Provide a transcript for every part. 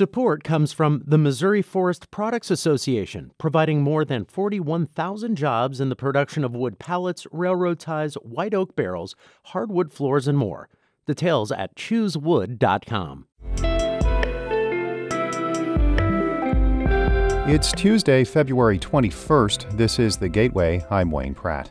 Support comes from the Missouri Forest Products Association, providing more than 41,000 jobs in the production of wood pallets, railroad ties, white oak barrels, hardwood floors, and more. Details at choosewood.com. It's Tuesday, February 21st. This is The Gateway. I'm Wayne Pratt.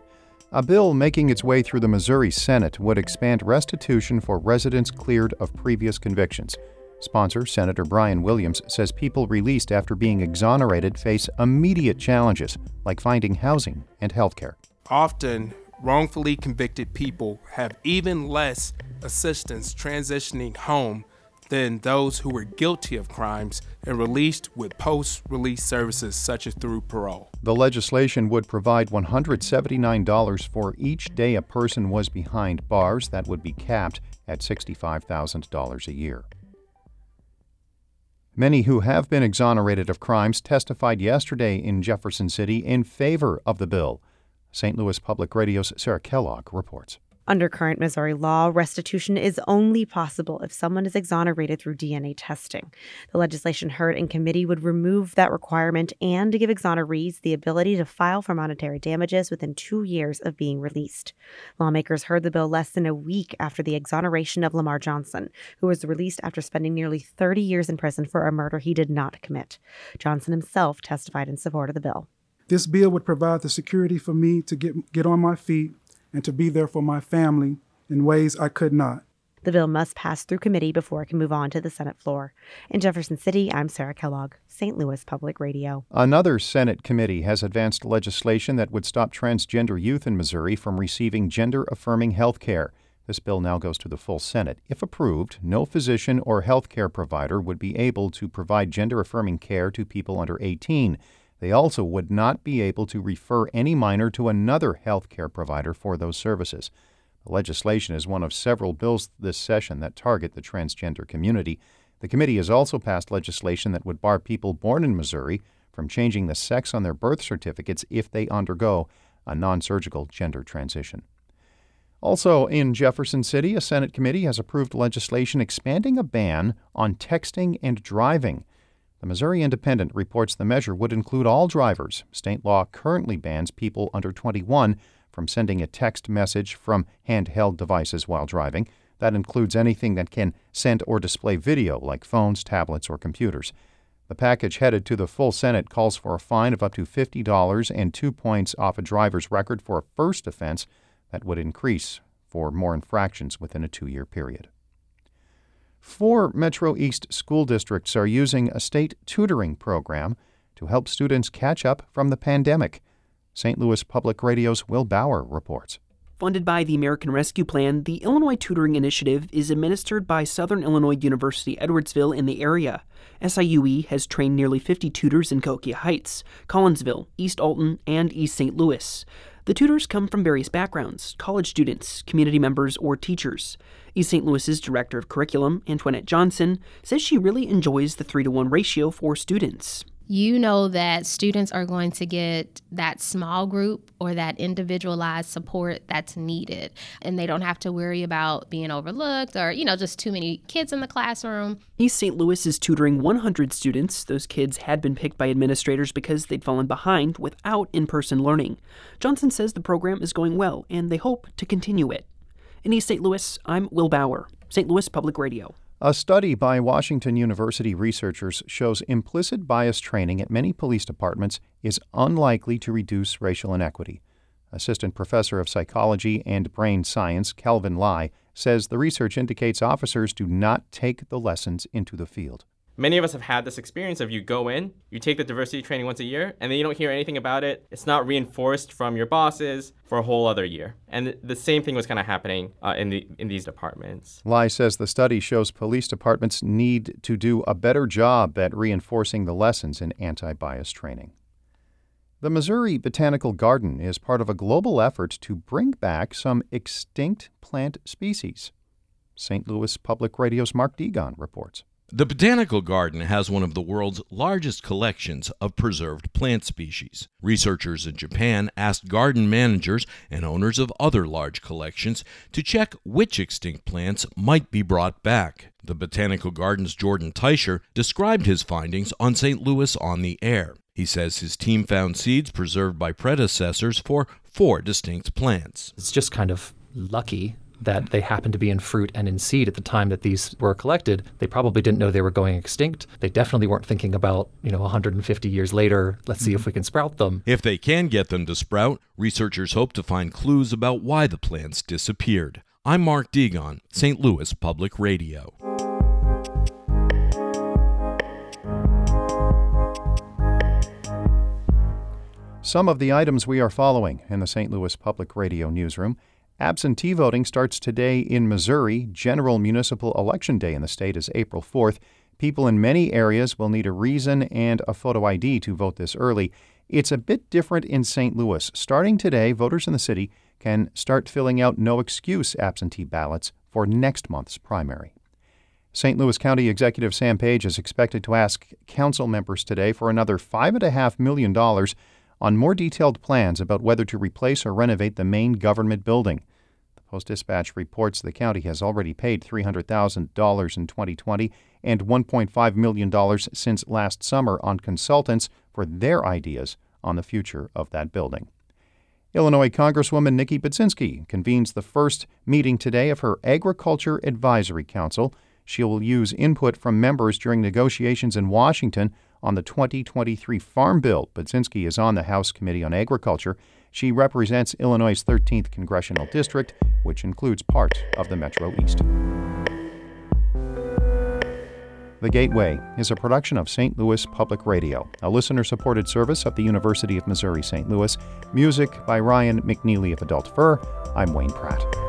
A bill making its way through the Missouri Senate would expand restitution for residents cleared of previous convictions. Sponsor Senator Brian Williams says people released after being exonerated face immediate challenges like finding housing and health care. Often, wrongfully convicted people have even less assistance transitioning home than those who were guilty of crimes and released with post release services such as through parole. The legislation would provide $179 for each day a person was behind bars that would be capped at $65,000 a year. Many who have been exonerated of crimes testified yesterday in Jefferson City in favor of the bill. St. Louis Public Radio's Sarah Kellogg reports. Under current Missouri law, restitution is only possible if someone is exonerated through DNA testing. The legislation heard in committee would remove that requirement and give exonerees the ability to file for monetary damages within two years of being released. Lawmakers heard the bill less than a week after the exoneration of Lamar Johnson, who was released after spending nearly 30 years in prison for a murder he did not commit. Johnson himself testified in support of the bill. This bill would provide the security for me to get, get on my feet and to be there for my family in ways I could not. The bill must pass through committee before it can move on to the Senate floor. In Jefferson City, I'm Sarah Kellogg, St. Louis Public Radio. Another Senate committee has advanced legislation that would stop transgender youth in Missouri from receiving gender affirming health care. This bill now goes to the full Senate. If approved, no physician or health care provider would be able to provide gender affirming care to people under 18. They also would not be able to refer any minor to another health care provider for those services. The legislation is one of several bills this session that target the transgender community. The committee has also passed legislation that would bar people born in Missouri from changing the sex on their birth certificates if they undergo a non surgical gender transition. Also, in Jefferson City, a Senate committee has approved legislation expanding a ban on texting and driving. The Missouri Independent reports the measure would include all drivers. State law currently bans people under 21 from sending a text message from handheld devices while driving. That includes anything that can send or display video, like phones, tablets, or computers. The package headed to the full Senate calls for a fine of up to $50 and two points off a driver's record for a first offense that would increase for more infractions within a two year period. Four Metro East school districts are using a state tutoring program to help students catch up from the pandemic. St. Louis Public Radio's Will Bauer reports. Funded by the American Rescue Plan, the Illinois Tutoring Initiative is administered by Southern Illinois University Edwardsville in the area. SIUE has trained nearly 50 tutors in Cahokia Heights, Collinsville, East Alton, and East St. Louis. The tutors come from various backgrounds college students, community members, or teachers. East St. Louis's Director of Curriculum, Antoinette Johnson, says she really enjoys the 3 to 1 ratio for students you know that students are going to get that small group or that individualized support that's needed. And they don't have to worry about being overlooked or, you know, just too many kids in the classroom. East St. Louis is tutoring 100 students. Those kids had been picked by administrators because they'd fallen behind without in person learning. Johnson says the program is going well and they hope to continue it. In East St. Louis, I'm Will Bauer, St. Louis Public Radio. A study by Washington University researchers shows implicit bias training at many police departments is unlikely to reduce racial inequity. Assistant Professor of Psychology and Brain Science Calvin Lai says the research indicates officers do not take the lessons into the field many of us have had this experience of you go in, you take the diversity training once a year, and then you don't hear anything about it. It's not reinforced from your bosses for a whole other year. And the same thing was kind of happening uh, in the in these departments. Lai says the study shows police departments need to do a better job at reinforcing the lessons in anti-bias training. The Missouri Botanical Garden is part of a global effort to bring back some extinct plant species. St. Louis Public Radio's Mark Degon reports. The Botanical Garden has one of the world's largest collections of preserved plant species. Researchers in Japan asked garden managers and owners of other large collections to check which extinct plants might be brought back. The Botanical Garden's Jordan Teisher described his findings on St. Louis on the air. He says his team found seeds preserved by predecessors for four distinct plants. It's just kind of lucky that they happened to be in fruit and in seed at the time that these were collected. They probably didn't know they were going extinct. They definitely weren't thinking about, you know, 150 years later, let's see if we can sprout them. If they can get them to sprout, researchers hope to find clues about why the plants disappeared. I'm Mark Degon, St. Louis Public Radio. Some of the items we are following in the St. Louis Public Radio newsroom. Absentee voting starts today in Missouri. General municipal election day in the state is April 4th. People in many areas will need a reason and a photo ID to vote this early. It's a bit different in St. Louis. Starting today, voters in the city can start filling out no excuse absentee ballots for next month's primary. St. Louis County Executive Sam Page is expected to ask council members today for another $5.5 million on more detailed plans about whether to replace or renovate the main government building. The Post Dispatch reports the county has already paid $300,000 in 2020 and $1.5 million since last summer on consultants for their ideas on the future of that building. Illinois Congresswoman Nikki Budzinski convenes the first meeting today of her Agriculture Advisory Council. She will use input from members during negotiations in Washington on the 2023 Farm Bill. Budzinski is on the House Committee on Agriculture. She represents Illinois' 13th congressional district, which includes parts of the Metro East. The Gateway is a production of St. Louis Public Radio, a listener supported service of the University of Missouri St. Louis. Music by Ryan McNeely of Adult Fur. I'm Wayne Pratt.